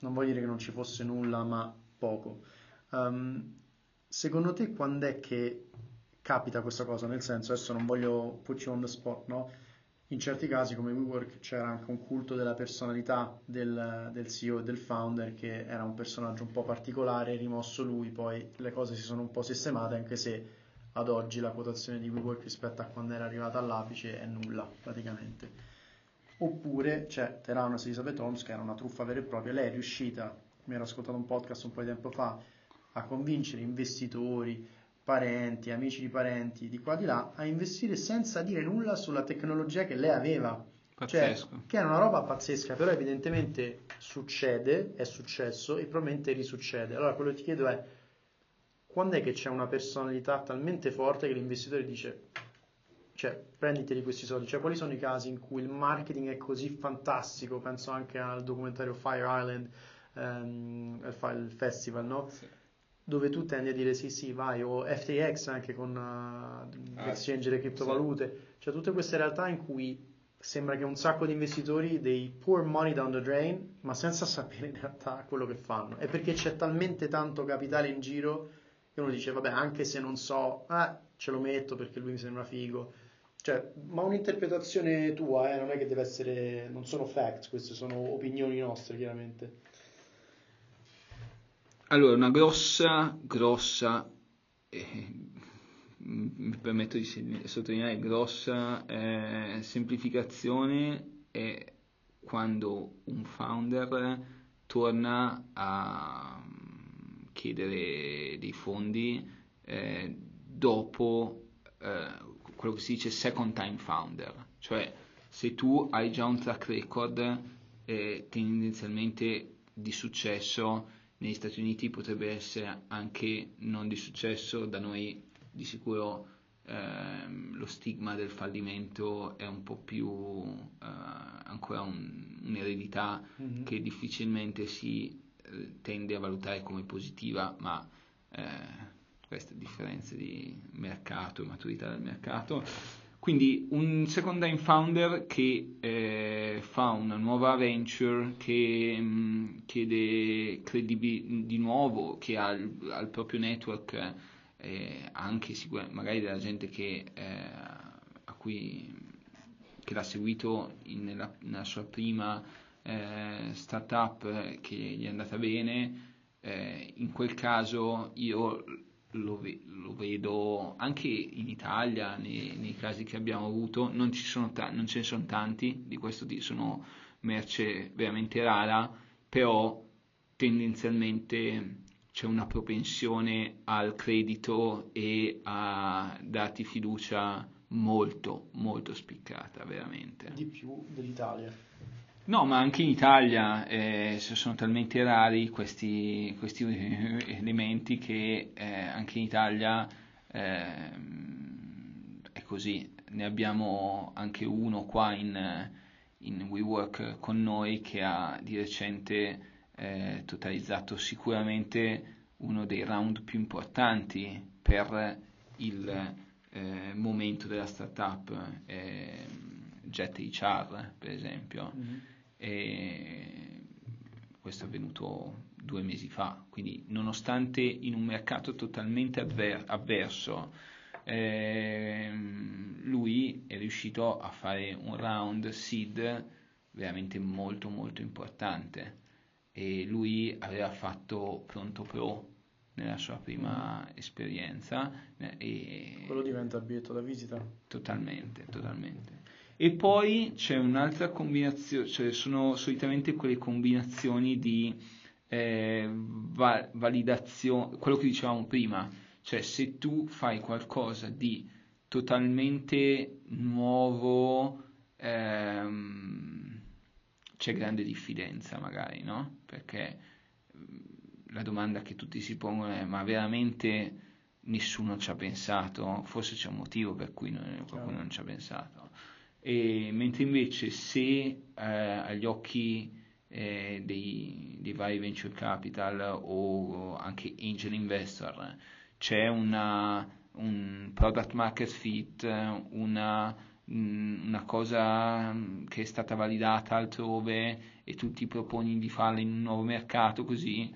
non voglio dire che non ci fosse nulla ma poco um, secondo te quando è che capita questa cosa nel senso adesso non voglio put you on the spot no in certi casi come WeWork c'era anche un culto della personalità del, del, CEO e del founder che era un personaggio un po' particolare, rimosso lui, poi le cose si sono un po' sistemate anche se ad oggi la quotazione di WeWork rispetto a quando era arrivata all'apice è nulla praticamente. Oppure c'è Theranos Elizabeth Holmes che era una truffa vera e propria, lei è riuscita, mi ero ascoltato un podcast un po' di tempo fa, a convincere investitori, parenti, amici di parenti, di qua di là, a investire senza dire nulla sulla tecnologia che lei aveva. Cioè, che era una roba pazzesca, però evidentemente succede, è successo e probabilmente risuccede. Allora quello che ti chiedo è, quando è che c'è una personalità talmente forte che l'investitore dice, cioè, prenditeli questi soldi, cioè quali sono i casi in cui il marketing è così fantastico, penso anche al documentario Fire Island, um, il festival, no? Sì dove tu tendi a dire sì sì vai o FTX anche con uh, l'exchange delle criptovalute sì. cioè tutte queste realtà in cui sembra che un sacco di investitori dei pour money down the drain ma senza sapere in realtà quello che fanno è perché c'è talmente tanto capitale in giro che uno dice vabbè anche se non so ah, ce lo metto perché lui mi sembra figo cioè, ma un'interpretazione tua, eh, non è che deve essere, non sono facts, queste sono opinioni nostre, chiaramente. Allora, una grossa, grossa, eh, mi permetto di sottolineare, grossa eh, semplificazione è quando un founder torna a chiedere dei fondi eh, dopo eh, quello che si dice second time founder, cioè se tu hai già un track record eh, tendenzialmente di successo negli Stati Uniti potrebbe essere anche non di successo, da noi di sicuro ehm, lo stigma del fallimento è un po' più eh, ancora un, un'eredità mm-hmm. che difficilmente si eh, tende a valutare come positiva, ma eh, queste differenze di mercato e maturità del mercato quindi un second time founder che eh, fa una nuova venture, che mh, mm, chiede credibilità di nuovo, che ha il, proprio network, eh, anche magari della gente che, eh, cui, che l'ha seguito in, nella, nella, sua prima eh, startup che gli è andata bene, eh, in quel caso io lo, ve- lo, vedo anche in Italia, nei, nei, casi che abbiamo avuto, non, ta- non, ce ne sono tanti, di questo tipo sono merce veramente rara, però tendenzialmente c'è una propensione al credito e a darti fiducia molto, molto spiccata, veramente. Di più dell'Italia. No, ma anche in Italia eh, sono talmente rari questi, questi elementi che eh, anche in Italia eh, è così. Ne abbiamo anche uno qua in, in WeWork con noi che ha di recente eh, totalizzato sicuramente uno dei round più importanti per il eh, momento della startup, eh, Jet HR per esempio. Mm-hmm e questo è avvenuto due mesi fa, quindi nonostante in un mercato totalmente avver- avverso eh, lui è riuscito a fare un round seed veramente molto molto importante. E lui aveva fatto pronto pro nella sua prima esperienza e quello diventa il biglietto da visita? Totalmente totalmente e poi c'è un'altra combinazione, cioè sono solitamente quelle combinazioni di eh, va- validazione, quello che dicevamo prima, cioè se tu fai qualcosa di totalmente nuovo, ehm, c'è grande diffidenza magari, no? Perché mm, la domanda che tutti si pongono è ma veramente nessuno ci ha pensato? Forse c'è un motivo per cui non, qualcuno non ci ha pensato e, mentre invece se eh, agli occhi eh, dei, dei, vari venture capital o anche angel investor c'è una, un product market fit, una, una cosa che è stata validata altrove e tu ti proponi di farla in un nuovo mercato così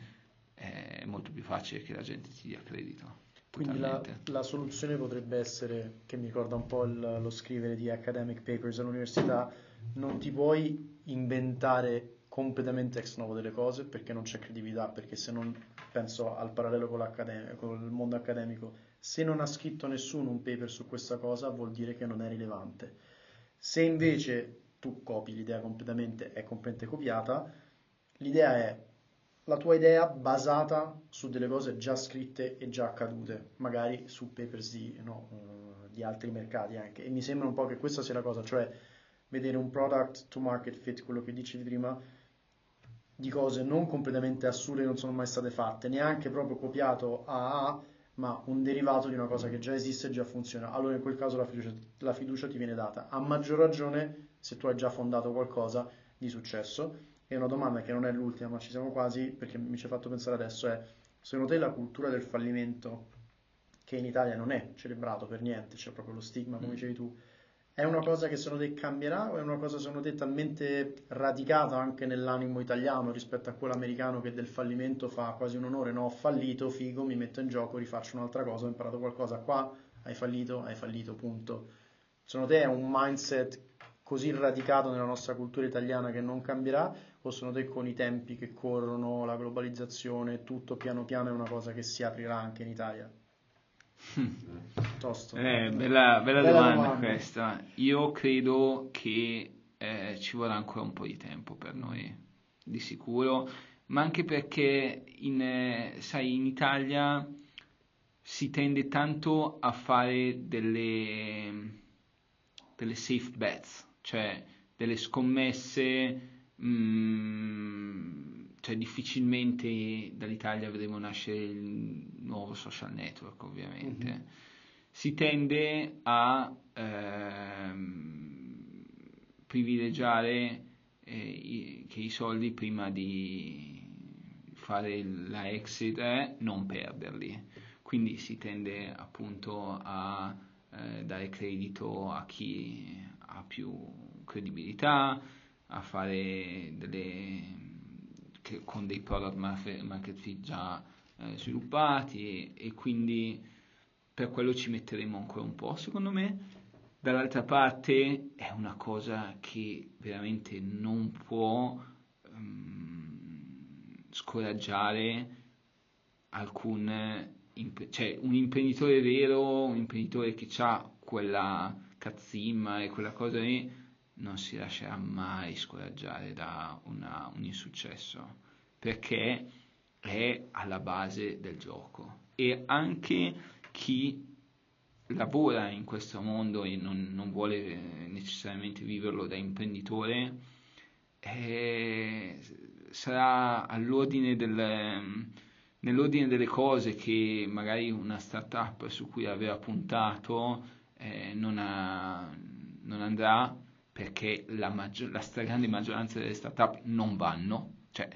è molto più facile che la gente ti dia credito. Quindi la, la, soluzione potrebbe essere, che mi ricorda un po' il, lo scrivere di academic papers all'università, non ti puoi inventare completamente ex novo delle cose perché non c'è credibilità, perché se non penso al parallelo con, con il mondo accademico, se non ha scritto nessuno un paper su questa cosa vuol dire che non è rilevante. Se invece tu copi l'idea completamente, è completamente copiata, l'idea è la tua idea basata su delle cose già scritte e già accadute, magari su papers di, no, uh, di altri mercati anche. E mi sembra un po' che questa sia la cosa, cioè vedere un product to market fit, quello che dicevi prima, di cose non completamente assurde, non sono mai state fatte, neanche proprio copiato a A, ma un derivato di una cosa che già esiste e già funziona. Allora in quel caso la fiducia, la fiducia ti viene data. A maggior ragione se tu hai già fondato qualcosa di successo e una domanda che non è l'ultima, ma ci siamo quasi, perché mi ci ha fatto pensare adesso, è secondo te la cultura del fallimento, che in Italia non è celebrato per niente, c'è proprio lo stigma, come mm. dicevi tu, è una cosa che secondo te cambierà o è una cosa secondo te talmente radicata anche nell'animo italiano rispetto a quello americano che del fallimento fa quasi un onore? No, ho fallito, figo, mi metto in gioco, rifaccio un'altra cosa, ho imparato qualcosa qua, hai fallito, hai fallito, punto. Secondo te è un mindset così radicato nella nostra cultura italiana che non cambierà o secondo te con i tempi che corrono, la globalizzazione, tutto piano piano è una cosa che si aprirà anche in Italia? Tosto. Eh, bella, bella, bella domanda, domanda, questa. Io credo che eh, ci vorrà ancora un po' di tempo per noi, di sicuro, ma anche perché in, eh, sai, in Italia si tende tanto a fare delle, delle safe bets, cioè delle scommesse mm, cioè difficilmente dall'Italia vedremo nascere il nuovo social network ovviamente mm-hmm. si tende a ehm, privilegiare eh, che i soldi prima di fare la exit è non perderli quindi si tende appunto a eh, dare credito a chi ha più credibilità a fare delle con dei product market fit già eh, sviluppati e, e, quindi per quello ci metteremo ancora un po' secondo me. Dall'altra parte è una cosa che veramente non può um, scoraggiare alcun cioè un imprenditore vero un imprenditore che ha quella cazzimma e quella cosa lì non si lascerà mai scoraggiare da una, un insuccesso perché è alla base del gioco. E anche chi lavora in questo mondo e non, non vuole necessariamente viverlo da imprenditore eh, sarà all'ordine del, nell'ordine delle cose che magari una startup su cui aveva puntato eh, non, ha, non andrà perché la, maggior, la stragrande maggioranza delle startup non vanno, cioè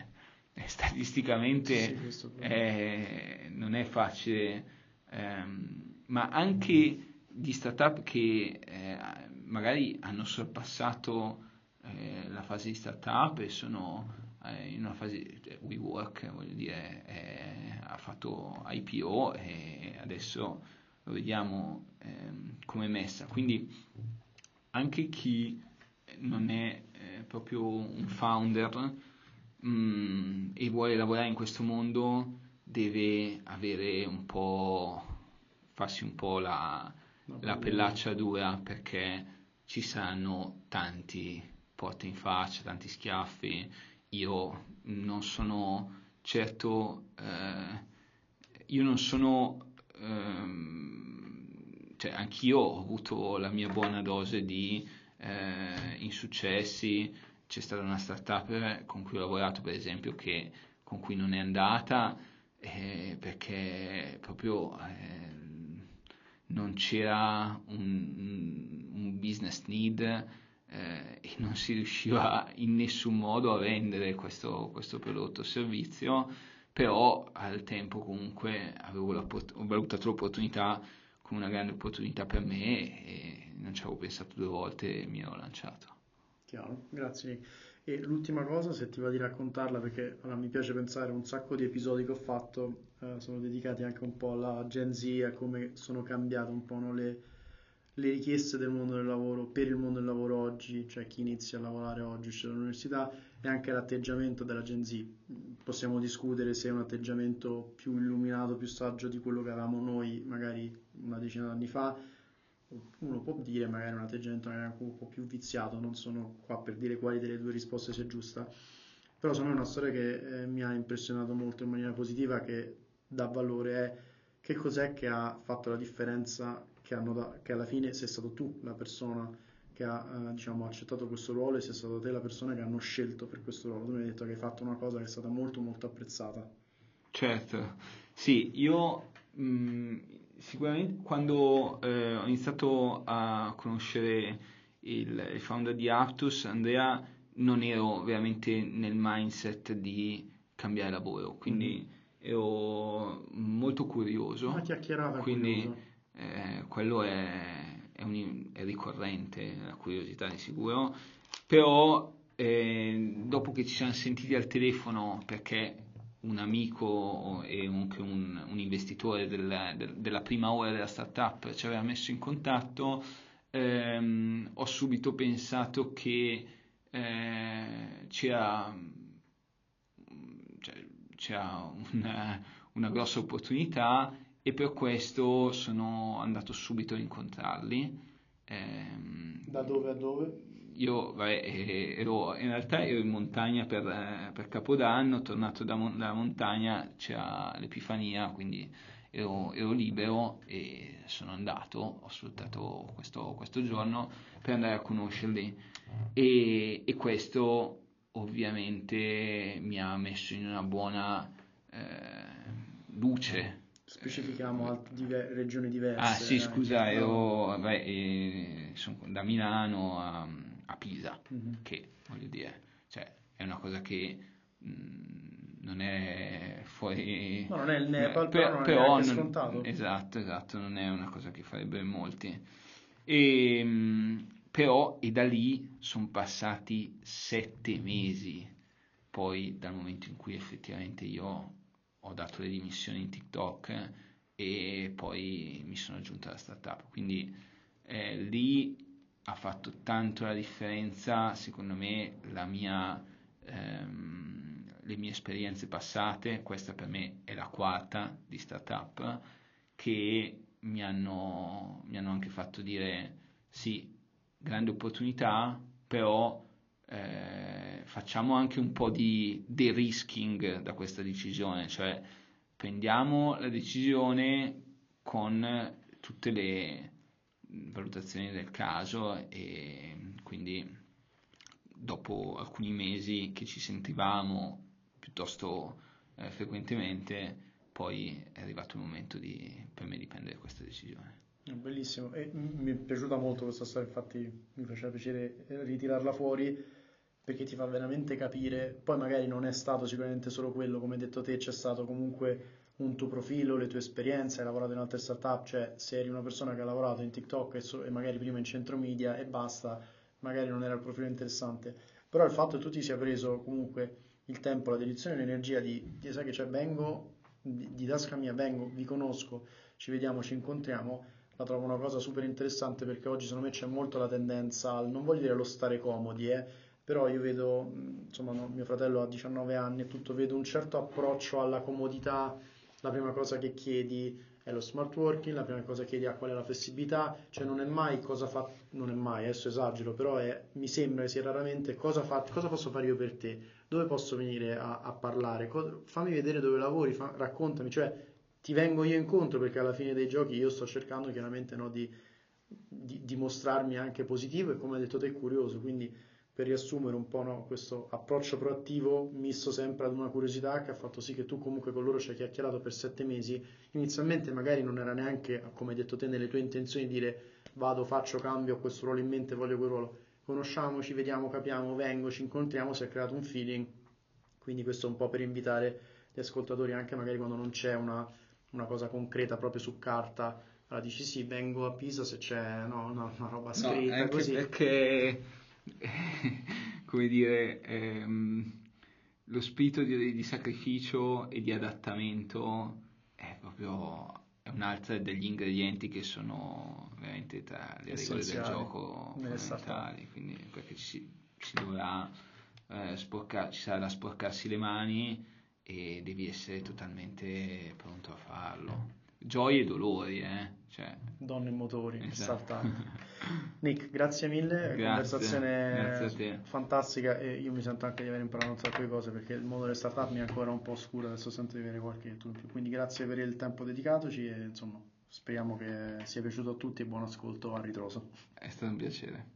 eh, statisticamente sì, eh, non è facile, ehm, ma anche di startup che eh, magari hanno sorpassato eh, la fase di startup e sono eh, in una fase, cioè, WeWork voglio dire, ha fatto IPO e adesso lo vediamo ehm, come è messa. Quindi anche chi non è eh, proprio un founder mh, mm, e vuole lavorare in questo mondo deve avere un po' farsi un po' la, la pellaccia dura perché ci saranno tanti porte in faccia, tanti schiaffi. Io non sono certo, eh, io non sono, ehm, cioè anch'io ho avuto la mia buona dose di eh, insuccessi, c'è stata una startup con cui ho lavorato per esempio che, con cui non è andata eh, perché proprio eh, non c'era un, un business need eh, e non si riusciva in nessun modo a vendere questo, questo prodotto o servizio, però al tempo comunque avevo ho valutato l'opportunità come una grande opportunità per me e non ci avevo pensato due volte e mi ero lanciato. Chiaro, grazie. E l'ultima cosa, se ti va di raccontarla, perché allora, mi piace pensare un sacco di episodi che ho fatto eh, sono dedicati anche un po' alla Gen Z, a come sono cambiate un po' no, le, le, richieste del mondo del lavoro per il mondo del lavoro oggi, cioè chi inizia a lavorare oggi, c'è l'università, e anche l'atteggiamento della Gen Z. Possiamo discutere se è un atteggiamento più illuminato, più saggio di quello che avevamo noi magari una decina d'anni fa uno può dire magari un atteggiamento magari un po' più viziato, non sono qua per dire quali delle due risposte sia giusta, però secondo me è una storia che eh, mi ha impressionato molto in maniera positiva, che dà valore è che cos'è che ha fatto la differenza che, da, che alla fine sei stato tu la persona che ha eh, diciamo, accettato questo ruolo e sei stato te la persona che hanno scelto per questo ruolo. Tu mi hai detto che hai fatto una cosa che è stata molto molto apprezzata. Certo, sì, io mh, mm, sicuramente quando eh, ho iniziato a conoscere il, il, founder di Aptus, Andrea, non ero veramente nel mindset di cambiare lavoro, quindi mm-hmm. ero molto curioso. Una chiacchierata quindi eh, quello è, è, un, è, ricorrente, la curiosità di sicuro, però eh, dopo che ci siamo sentiti al telefono perché un amico e anche un, un investitore del, del, della prima ora della startup ci aveva messo in contatto, ehm, ho subito pensato che eh, c'era, cioè, c'era una, una, grossa opportunità e per questo sono andato subito a incontrarli. Ehm, da dove a dove? Io vabbè, eh, ero, in realtà ero in montagna per, eh, per Capodanno, tornato da, dalla montagna c'era l'Epifania, quindi ero, ero, libero e sono andato, ho sfruttato questo, questo giorno per andare a conoscerli e, e, questo ovviamente mi ha messo in una buona eh, luce. Specifichiamo altre diver- regioni diverse. Ah sì, scusa, ero vabbè, eh, sono da Milano a a Pisa, mm-hmm. che voglio dire, cioè, è una cosa che mh, mm, non è fuori... No, non è il Nepal, per, però, però non è scontato. Esatto, esatto, non è una cosa che farebbero molti. E, mh, mm, però, e da lì sono passati sette mesi, poi dal momento in cui effettivamente io ho dato le dimissioni in TikTok e poi mi sono aggiunto alla startup. Quindi eh, lì ha fatto tanto la differenza, secondo me, mia, ehm, le mie esperienze passate, questa per me è la quarta di startup, che mi hanno, mi hanno anche fatto dire sì, grande opportunità, però eh, facciamo anche un po' di de-risking da questa decisione, cioè prendiamo la decisione con tutte le valutazioni del caso e quindi dopo alcuni mesi che ci sentivamo piuttosto eh, frequentemente poi è arrivato il momento di, per me di prendere questa decisione. Bellissimo, e mi è piaciuta molto questa storia, infatti mi faceva piacere ritirarla fuori perché ti fa veramente capire, poi magari non è stato sicuramente solo quello, come hai detto te, c'è stato comunque un tuo profilo, le tue esperienze, hai lavorato in altre startup, cioè se eri una persona che ha lavorato in TikTok e, so, e magari prima in centro media e basta, magari non era il profilo interessante, però il fatto che tu ti sia preso comunque il tempo, la dedizione e l'energia di, di sai che cioè vengo di, di tasca mia, vengo, vi conosco, ci vediamo, ci incontriamo, la trovo una cosa super interessante perché oggi secondo me c'è molto la tendenza al, non voglio dire lo stare comodi, eh, però io vedo, insomma no, mio fratello ha 19 anni e tutto, vedo un certo approccio alla comodità la prima cosa che chiedi è lo smart working, la prima cosa che chiedi è qual è la flessibilità, cioè non è mai cosa fa, non è mai, adesso esagero, però è, mi sembra che sia raramente cosa, fa, cosa posso fare io per te, dove posso venire a, a parlare, cosa, fammi vedere dove lavori, fa, raccontami, cioè ti vengo io incontro perché alla fine dei giochi io sto cercando chiaramente no, di, di, di mostrarmi anche positivo e come hai detto te curioso, quindi per riassumere un po' no, questo approccio proattivo misto sempre ad una curiosità che ha fatto sì che tu comunque con loro ci hai chiacchierato per sette mesi. Inizialmente magari non era neanche, come hai detto te, nelle tue intenzioni di dire vado, faccio, cambio, ho questo ruolo in mente, voglio quel ruolo. Conosciamoci, vediamo, capiamo, vengo, ci incontriamo, si è creato un feeling. Quindi questo è un po' per invitare gli ascoltatori anche magari quando non c'è una, una cosa concreta proprio su carta. Allora dici sì, vengo a Pisa se c'è no, no, una roba scritta no, così. Perché come dire, ehm, lo spirito di, di, sacrificio e di adattamento è proprio è un'altra degli ingredienti che sono veramente tra le regole del gioco fondamentali, quindi perché ci, ci dovrà eh, sporcar, ci sarà da sporcarsi le mani e devi essere totalmente pronto a farlo. Gioie e dolori, eh? Cioè, Donne e motori, esatto. Nick, grazie mille, grazie, conversazione grazie fantastica e io mi sento anche di aver imparato un sacco di cose perché il mondo delle startup mi è ancora un po' oscuro, adesso sento di avere qualche in più. Quindi grazie per il tempo dedicatoci e insomma speriamo che sia piaciuto a tutti e buon ascolto a ritroso. È stato un piacere.